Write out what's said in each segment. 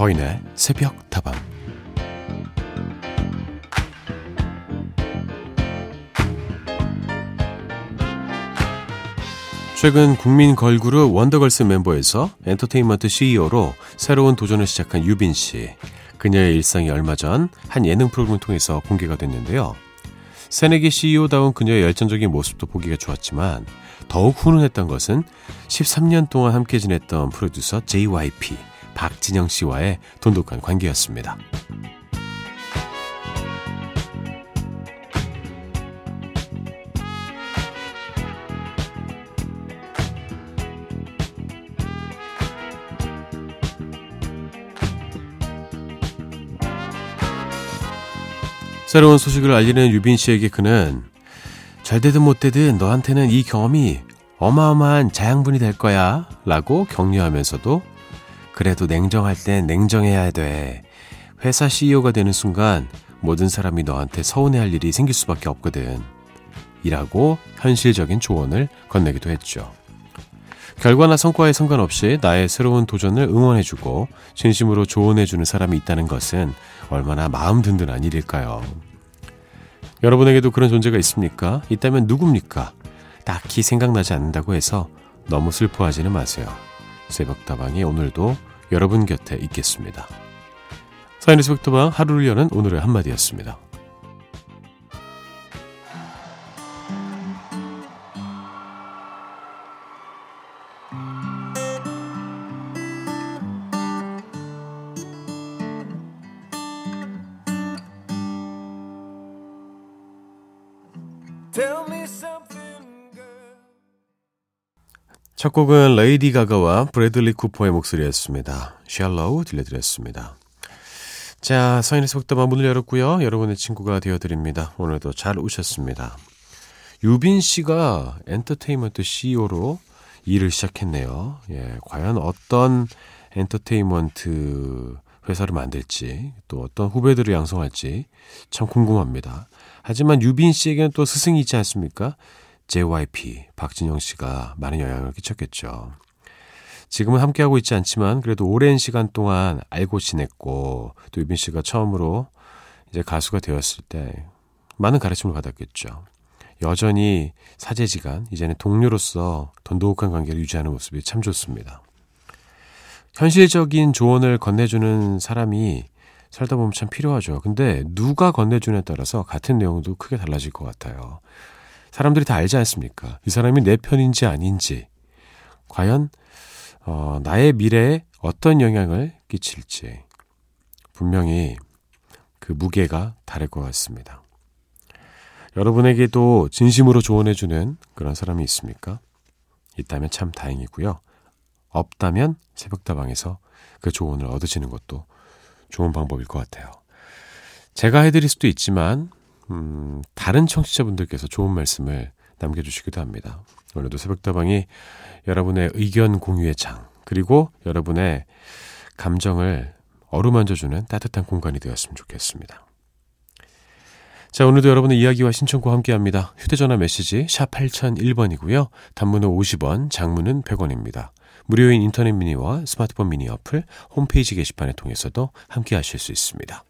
서인의 새벽 다방 최근 국민 걸그룹 원더걸스 멤버에서 엔터테인먼트 CEO로 새로운 도전을 시작한 유빈 씨. 그녀의 일상이 얼마 전 한 예능 프로그램을 통해서 공개가 됐는데요. 새내기 CEO다운 그녀의 열정적인 모습도 보기가 좋았지만 더욱 훈훈했던 것은 13년 동안 함께 지냈던 프로듀서 JYP 박진영 씨와의 돈독한 관계였습니다. 새로운 소식을 알리는 유빈 씨에게 그는 잘 되든 못 되든 너한테는 이 경험이 어마어마한 자양분이 될 거야 라고 격려하면서도 그래도 냉정할 땐 냉정해야 돼. 회사 CEO가 되는 순간 모든 사람이 너한테 서운해할 일이 생길 수밖에 없거든. 이라고 현실적인 조언을 건네기도 했죠. 결과나 성과에 상관없이 나의 새로운 도전을 응원해주고 진심으로 조언해주는 사람이 있다는 것은 얼마나 마음 든든한 일일까요? 여러분에게도 그런 존재가 있습니까? 있다면 누굽니까? 딱히 생각나지 않는다고 해서 너무 슬퍼하지는 마세요. 새벽다방이 오늘도 여러분 곁에 있겠습니다. 사인의 새벽다방 하루를 여는 오늘의 한마디였습니다. 첫 곡은 레이디 가가와 브래들리 쿠퍼의 목소리였습니다. Shallow 들려드렸습니다. 자, 서인의 새벽다방 문을 열었고요. 여러분의 친구가 되어드립니다. 오늘도 잘 오셨습니다. 유빈 씨가 엔터테인먼트 CEO로 일을 시작했네요. 예, 과연 어떤 엔터테인먼트 회사를 만들지, 또 어떤 후배들을 양성할지 참 궁금합니다. 하지만 유빈 씨에게는 또 스승이 있지 않습니까? JYP 박진영 씨가 많은 영향을 끼쳤겠죠. 지금은 함께하고 있지 않지만 그래도 오랜 시간 동안 알고 지냈고 또 유빈 씨가 처음으로 이제 가수가 되었을 때 많은 가르침을 받았겠죠. 여전히 사제지간 이제는 동료로서 돈독한 관계를 유지하는 모습이 참 좋습니다. 현실적인 조언을 건네주는 사람이 살다 보면 참 필요하죠. 근데 누가 건네주냐에 따라서 같은 내용도 크게 달라질 것 같아요. 사람들이 다 알지 않습니까? 이 사람이 내 편인지 아닌지, 과연 어, 나의 미래에 어떤 영향을 끼칠지 분명히 그 무게가 다를 것 같습니다. 여러분에게도 진심으로 조언해주는 그런 사람이 있습니까? 있다면 참 다행이고요. 없다면 새벽다방에서 그 조언을 얻으시는 것도 좋은 방법일 것 같아요. 제가 해드릴 수도 있지만 음, 다른 청취자분들께서 좋은 말씀을 남겨주시기도 합니다. 오늘도 새벽다방이 여러분의 의견 공유의 장, 그리고 여러분의 감정을 어루만져주는 따뜻한 공간이 되었으면 좋겠습니다. 자, 오늘도 여러분의 이야기와 신청과 함께 합니다. 휴대전화 메시지 샵 8001번이고요. 단문은 50원, 장문은 100원입니다. 무료인 인터넷 미니와 스마트폰 미니 어플, 홈페이지 게시판을 통해서도 함께 하실 수 있습니다.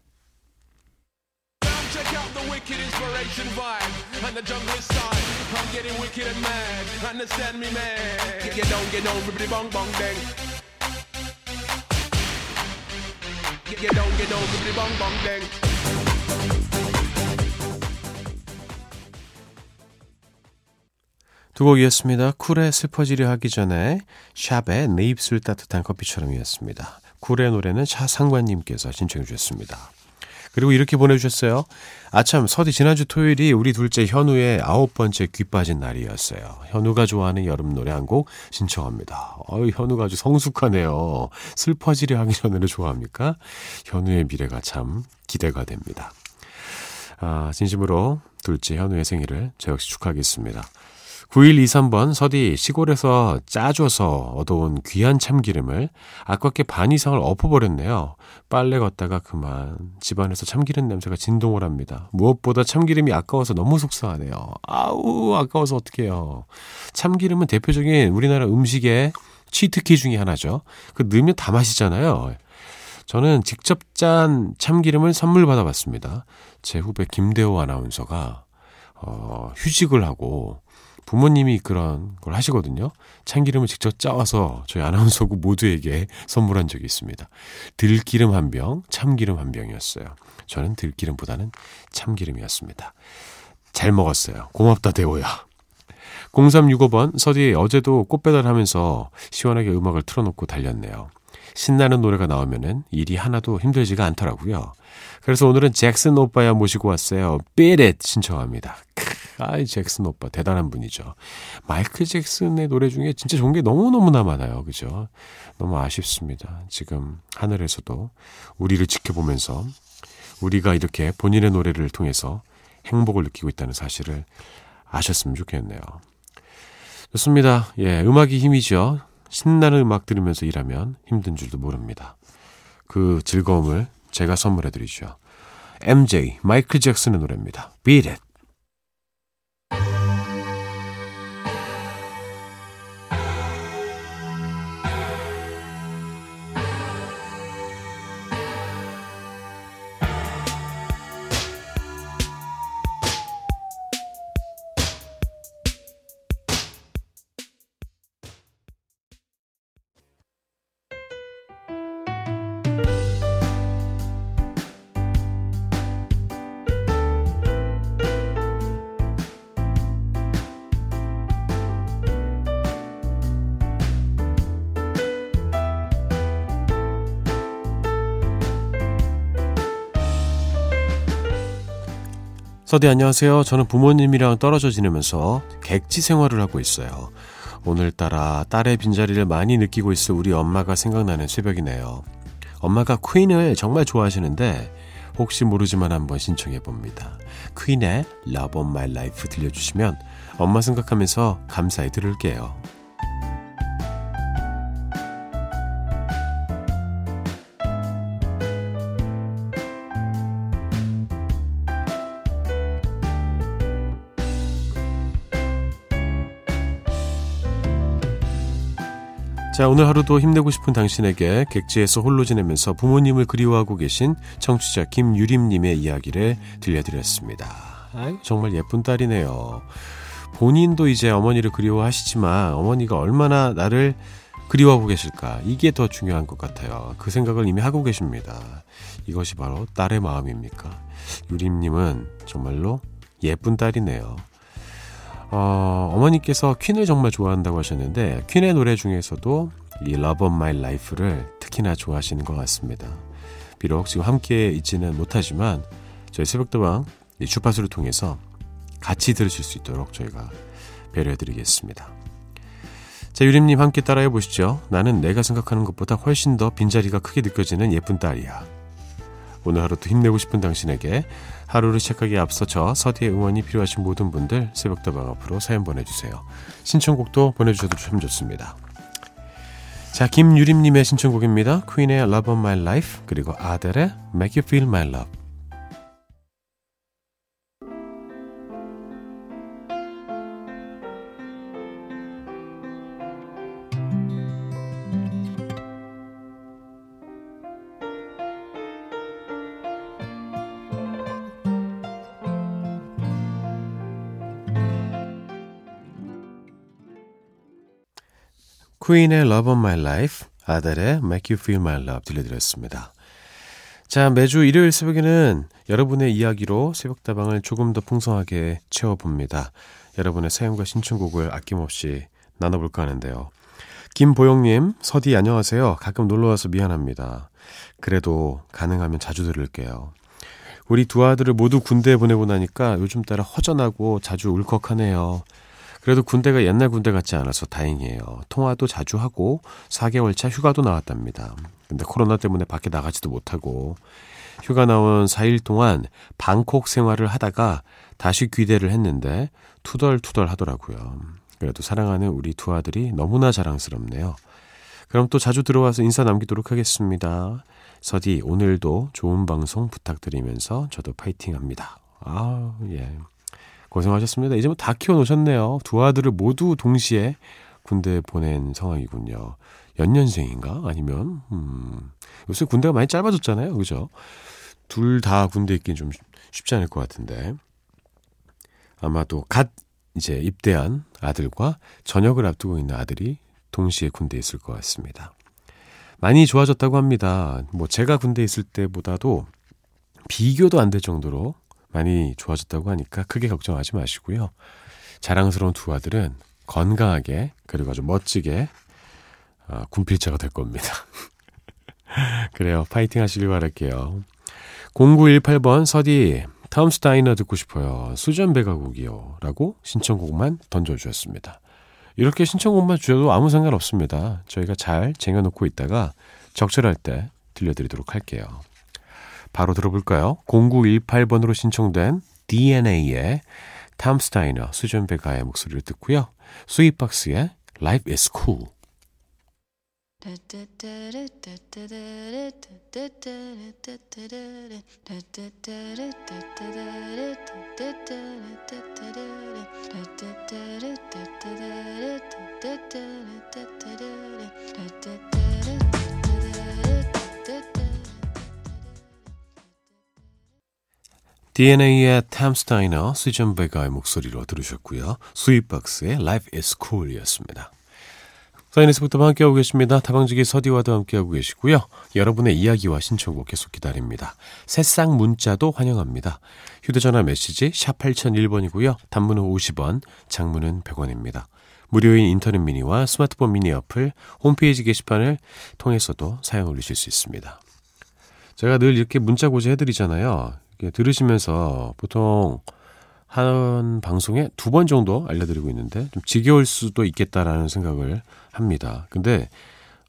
Asian vibe and the jungle style. I'm getting wicked and mad. Understand me, man? Get down, get down, bibbidi bong bong bang. Get down, get down, bibbidi bong bong bang. 두 곡이었습니다. 쿨의 슬퍼지려 하기 전에 샵의 내 입술 따뜻한 커피처럼이었습니다. 쿨의 노래는 차상관님께서 신청해 주셨습니다. 그리고 이렇게 보내주셨어요. 아참, 서디 지난주 토요일이 우리 둘째 현우의 아홉 번째 귀 빠진 날이었어요. 현우가 좋아하는 여름 노래 한 곡 신청합니다. 어유 현우가 아주 성숙하네요. 슬퍼지려 하기 전에를 좋아합니까? 현우의 미래가 참 기대가 됩니다. 아, 진심으로 둘째 현우의 생일을 저 역시 축하하겠습니다. 9123번 서디 시골에서 짜줘서 얻어온 귀한 참기름을 아깝게 반 이상을 엎어버렸네요. 빨래 걷다가 그만 집안에서 참기름 냄새가 진동을 합니다. 무엇보다 참기름이 아까워서 너무 속상하네요. 아우 아까워서 어떡해요. 참기름은 대표적인 우리나라 음식의 치트키 중의 하나죠. 그 넣으면 다 맛이잖아요. 저는 직접 짠 참기름을 선물 받아봤습니다. 제 후배 김대호 아나운서가 어, 휴직을 하고 부모님이 그런 걸 하시거든요. 참기름을 직접 짜와서 저희 아나운서국 모두에게 선물한 적이 있습니다. 들기름 한 병, 참기름 한 병이었어요. 저는 들기름보다는 참기름이었습니다. 잘 먹었어요. 고맙다, 대호야. 0365번, 서디 어제도 꽃배달 하면서 시원하게 음악을 틀어놓고 달렸네요. 신나는 노래가 나오면은 일이 하나도 힘들지가 않더라고요. 그래서 오늘은 잭슨 오빠야 모시고 왔어요. It 신청합니다. 아이 잭슨 오빠 대단한 분이죠. 마이클 잭슨의 노래 중에 진짜 좋은 게 너무너무나 많아요. 그죠? 너무 아쉽습니다. 지금 하늘에서도 우리를 지켜보면서 우리가 이렇게 본인의 노래를 통해서 행복을 느끼고 있다는 사실을 아셨으면 좋겠네요. 좋습니다. 예, 음악이 힘이죠. 신나는 음악 들으면서 일하면 힘든 줄도 모릅니다. 그 즐거움을 제가 선물해 드리죠. MJ, 마이클 잭슨의 노래입니다. Beat It. 서디 안녕하세요. 저는 부모님이랑 떨어져 지내면서 객지 생활을 하고 있어요. 오늘따라 딸의 빈자리를 많이 느끼고 있을 우리 엄마가 생각나는 새벽이네요. 엄마가 퀸을 정말 좋아하시는데 혹시 모르지만 한번 신청해 봅니다. 퀸의 Love of My Life 들려주시면 엄마 생각하면서 감사히 들을게요. 자, 오늘 하루도 힘내고 싶은 당신에게 객지에서 홀로 지내면서 부모님을 그리워하고 계신 청취자 김유림님의 이야기를 들려드렸습니다. 아이, 정말 예쁜 딸이네요. 본인도 이제 어머니를 그리워하시지만 어머니가 얼마나 나를 그리워하고 계실까. 이게 더 중요한 것 같아요. 그 생각을 이미 하고 계십니다. 이것이 바로 딸의 마음입니까? 유림님은 정말로 예쁜 딸이네요. 어, 어머니께서 퀸을 정말 좋아한다고 하셨는데 퀸의 노래 중에서도 이 Love of My Life를 특히나 좋아하시는 것 같습니다. 비록 지금 함께 있지는 못하지만 저희 새벽도방 주파수를 통해서 같이 들으실 수 있도록 저희가 배려해드리겠습니다. 자, 유림님 함께 따라해 보시죠. 나는 내가 생각하는 것보다 훨씬 더 빈자리가 크게 느껴지는 예쁜 딸이야. 오늘 하루도 힘내고 싶은 당신에게 하루를 시작하기에 앞서 저 서디의 응원이 필요하신 모든 분들 새벽다방 앞으로 사연 보내주세요. 신청곡도 보내주셔도 참 좋습니다. 자, 김유림님의 신청곡입니다. 퀸의 Love of My Life 그리고 아델의 Make You Feel My Love 퀸의 Love of My Life, 아델의 Make You Feel My Love 들려드렸습니다. 자, 매주 일요일 새벽에는 여러분의 이야기로 새벽다방을 조금 더 풍성하게 채워봅니다. 여러분의 사연과 신청곡을 아낌없이 나눠볼까 하는데요. 김보영님, 서디 안녕하세요. 가끔 놀러와서 미안합니다. 그래도 가능하면 자주 들을게요. 우리 두 아들을 모두 군대에 보내고 나니까 요즘 따라 허전하고 자주 울컥하네요. 그래도 군대가 옛날 군대 같지 않아서 다행이에요. 통화도 자주 하고 4개월 차 휴가도 나왔답니다. 근데 코로나 때문에 밖에 나가지도 못하고 휴가 나온 4일 동안 방콕 생활을 하다가 다시 귀대를 했는데 투덜투덜 하더라고요. 그래도 사랑하는 우리 두 아들이 너무나 자랑스럽네요. 그럼 또 자주 들어와서 인사 남기도록 하겠습니다. 서디, 오늘도 좋은 방송 부탁드리면서 저도 파이팅 합니다. 아, 예. 고생하셨습니다. 이제 뭐 다 키워놓으셨네요. 두 아들을 모두 동시에 군대에 보낸 상황이군요. 연년생인가? 아니면, 음, 요새 군대가 많이 짧아졌잖아요. 그죠? 둘 다 군대 있긴 좀 쉽지 않을 것 같은데. 아마도 갓 이제 입대한 아들과 전역을 앞두고 있는 아들이 동시에 군대에 있을 것 같습니다. 많이 좋아졌다고 합니다. 뭐 제가 군대에 있을 때보다도 비교도 안 될 정도로 많이 좋아졌다고 하니까 크게 걱정하지 마시고요. 자랑스러운 두 아들은 건강하게 그리고 아주 멋지게 어, 군필자가 될 겁니다. 그래요. 파이팅 하시길 바랄게요. 0918번 서디 탐스타이너 듣고 싶어요. 수전배가 곡이요. 라고 신청곡만 던져주셨습니다. 이렇게 신청곡만 주셔도 아무 상관없습니다. 저희가 잘 쟁여놓고 있다가 적절할 때 들려드리도록 할게요. 바로 들어볼까요? 0918번으로 신청된 DNA의 탐스타이너 수전배가의 목소리를 듣고요. 스윗박스의 Life is Cool DNA의 Tom's Diner, 수잔 베가의 목소리로 들으셨고요. 스윗박스의 Life is Cool 이었습니다. 사인에서부터 함께하고 계십니다. 다방지기 서디와도 함께하고 계시고요. 여러분의 이야기와 신청곡 계속 기다립니다. 새싹 문자도 환영합니다. 휴대전화 메시지 샵 8001번이고요. 단문은 50원, 장문은 100원입니다. 무료인 인터넷 미니와 스마트폰 미니 어플, 홈페이지 게시판을 통해서도 사연 올리실 수 있습니다. 제가 늘 이렇게 문자 고지해드리잖아요. 들으시면서 보통 한 방송에 두 번 정도 알려드리고 있는데 좀 지겨울 수도 있겠다라는 생각을 합니다. 근데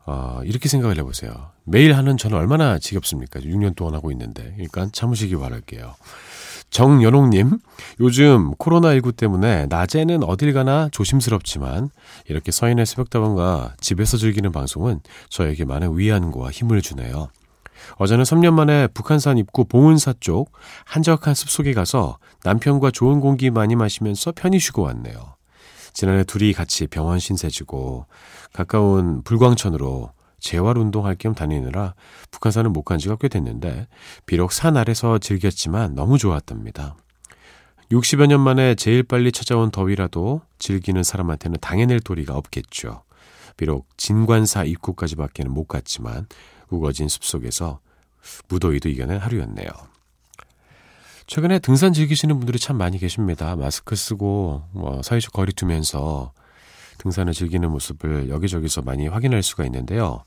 어, 이렇게 생각을 해보세요. 매일 하는 저는 얼마나 지겹습니까? 6년 동안 하고 있는데. 그러니까 참으시기 바랄게요. 정연옥님, 요즘 코로나19 때문에 낮에는 어딜 가나 조심스럽지만 이렇게 서인의 새벽다방과 집에서 즐기는 방송은 저에게 많은 위안과 힘을 주네요. 어제는 3년 만에 북한산 입구 봉은사 쪽 한적한 숲속에 가서 남편과 좋은 공기 많이 마시면서 편히 쉬고 왔네요. 지난해 둘이 같이 병원 신세지고 가까운 불광천으로 재활 운동할 겸 다니느라 북한산을 못 간 지가 꽤 됐는데 비록 산 아래서 즐겼지만 너무 좋았답니다. 60여 년 만에 제일 빨리 찾아온 더위라도 즐기는 사람한테는 당해낼 도리가 없겠죠. 비록 진관사 입구까지밖에는 못 갔지만 우거진 숲속에서 무더위도 이겨낸 하루였네요. 최근에 등산 즐기시는 분들이 참 많이 계십니다. 마스크 쓰고 뭐 사회적 거리 두면서 등산을 즐기는 모습을 여기저기서 많이 확인할 수가 있는데요.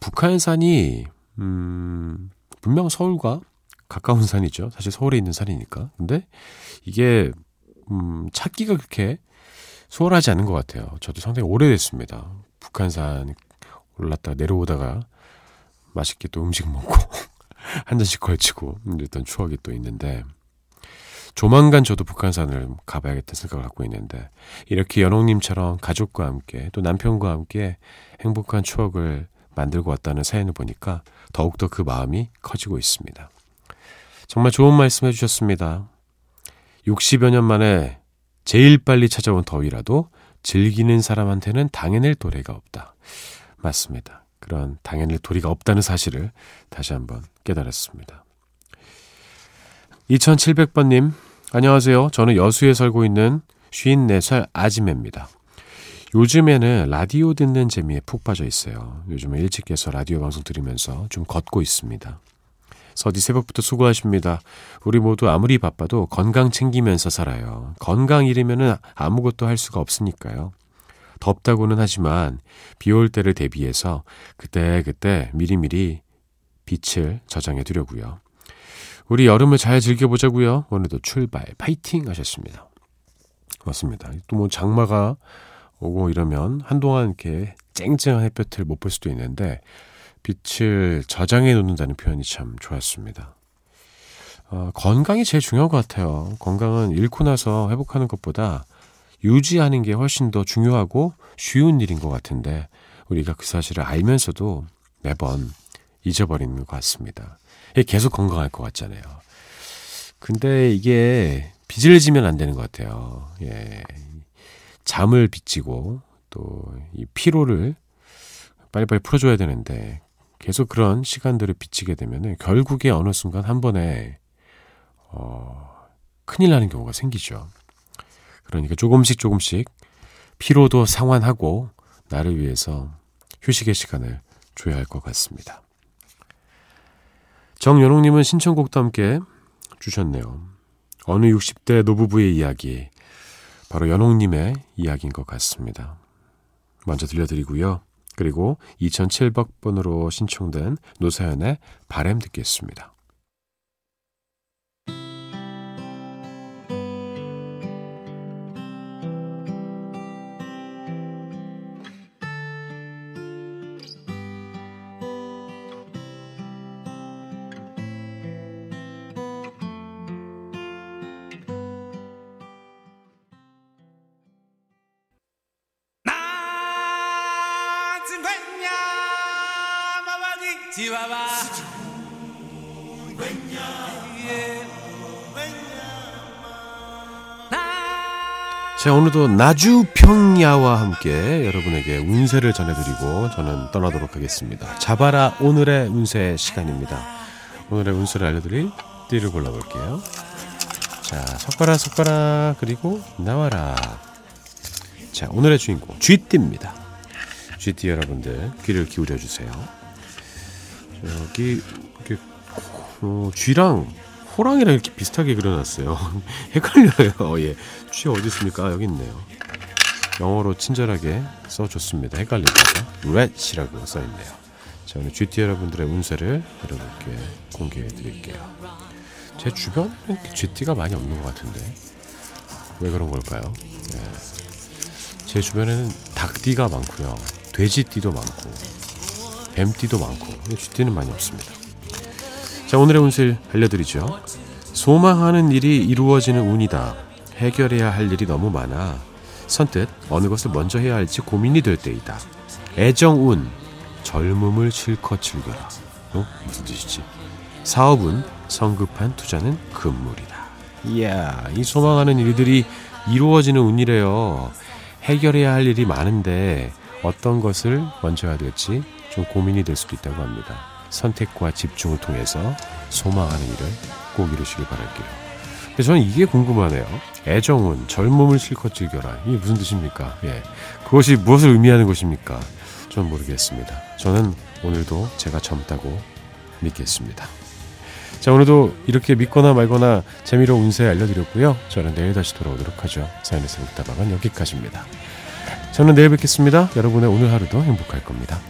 북한산이 음, 분명 서울과 가까운 산이죠. 사실 서울에 있는 산이니까. 근데 이게 음, 찾기가 그렇게 수월하지 않은 것 같아요. 저도 상당히 오래됐습니다. 북한산 올랐다 내려오다가 맛있게 또 음식 먹고 한 잔씩 걸치고 이랬던 추억이 또 있는데 조만간 저도 북한산을 가봐야겠다는 생각을 갖고 있는데 이렇게 연옥님처럼 가족과 함께 또 남편과 함께 행복한 추억을 만들고 왔다는 사연을 보니까 더욱더 그 마음이 커지고 있습니다. 정말 좋은 말씀 해주셨습니다. 60여 년 만에 제일 빨리 찾아온 더위라도 즐기는 사람한테는 당해낼 도래가 없다. 맞습니다. 그런 당연히 도리가 없다는 사실을 다시 한번 깨달았습니다. 2700번님, 안녕하세요. 저는 여수에 살고 있는 54살 아지매입니다. 요즘에는 라디오 듣는 재미에 푹 빠져 있어요. 요즘에 일찍 깨서 라디오 방송 들으면서 좀 걷고 있습니다. 서디 새벽부터 수고하십니다. 우리 모두 아무리 바빠도 건강 챙기면서 살아요. 건강 잃으면 아무것도 할 수가 없으니까요. 덥다고는 하지만 비 올 때를 대비해서 그때그때 그때 미리미리 빛을 저장해 두려고요. 우리 여름을 잘 즐겨보자고요. 오늘도 출발 파이팅 하셨습니다. 맞습니다. 또 뭐 장마가 오고 이러면 한동안 이렇게 쨍쨍한 햇볕을 못 볼 수도 있는데 빛을 저장해 놓는다는 표현이 참 좋았습니다. 어, 건강이 제일 중요한 것 같아요. 건강은 잃고 나서 회복하는 것보다 유지하는 게 훨씬 더 중요하고 쉬운 일인 것 같은데 우리가 그 사실을 알면서도 매번 잊어버리는 것 같습니다. 계속 건강할 것 같잖아요. 근데 이게 빚을 지면 안 되는 것 같아요. 예. 잠을 빚지고 또 이 피로를 빨리빨리 풀어줘야 되는데 계속 그런 시간들을 비치게 되면 결국에 어느 순간 한 번에 어, 큰일 나는 경우가 생기죠. 그러니까 조금씩 조금씩 피로도 상환하고 나를 위해서 휴식의 시간을 줘야 할 것 같습니다. 정연옥님은 신청곡도 함께 주셨네요. 어느 60대 노부부의 이야기, 바로 연옥님의 이야기인 것 같습니다. 먼저 들려드리고요. 그리고 2007번으로 신청된 노사연의 바램 듣겠습니다. 자, 오늘도 나주평야와 함께 여러분에게 운세를 전해드리고 저는 떠나도록 하겠습니다. 자바라 오늘의 운세 시간입니다. 오늘의 운세를 알려드릴 띠를 골라볼게요. 자, 석가락, 석가락, 그리고 나와라. 자, 오늘의 주인공, 쥐띠입니다. 쥐띠 여러분들, 귀를 기울여 주세요. 여기, 이렇게, 어, 쥐랑 호랑이랑 이렇게 비슷하게 그려놨어요. 헷갈려요. 예. 쥐 어디 있습니까? 여기 있네요. 영어로 친절하게 써줬습니다. 헷갈릴까봐. rat이라고 써있네요. 자, 오늘 GT 여러분들의 운세를 여러분께 공개해 드릴게요. 제 주변에 GT가 많이 없는 것 같은데. 왜 그런 걸까요? 예. 제 주변에는 닭띠가 많고요. 돼지띠도 많고, 뱀띠도 많고, GT는 많이 없습니다. 자, 오늘의 운세를 알려드리죠. 소망하는 일이 이루어지는 운이다. 해결해야 할 일이 너무 많아. 선뜻 어느 것을 먼저 해야 할지 고민이 될 때이다. 애정운, 젊음을 실컷 즐겨라. 어? 무슨 뜻이지? 사업은 성급한 투자는 금물이다. 이야, 이 소망하는 일들이 이루어지는 운이래요. 해결해야 할 일이 많은데 어떤 것을 먼저 해야 될지 좀 고민이 될 수도 있다고 합니다. 선택과 집중을 통해서 소망하는 일을 꼭 이루시길 바랄게요. 근데 저는 이게 궁금하네요. 애정은 젊음을 실컷 즐겨라. 이게 무슨 뜻입니까? 예. 그것이 무엇을 의미하는 것입니까? 전 모르겠습니다. 저는 오늘도 제가 젊다고 믿겠습니다. 자, 오늘도 이렇게 믿거나 말거나 재미로 운세 알려드렸고요. 저는 내일 다시 돌아오도록 하죠. 사연에서 묵다방은 여기까지입니다. 저는 내일 뵙겠습니다. 여러분의 오늘 하루도 행복할 겁니다.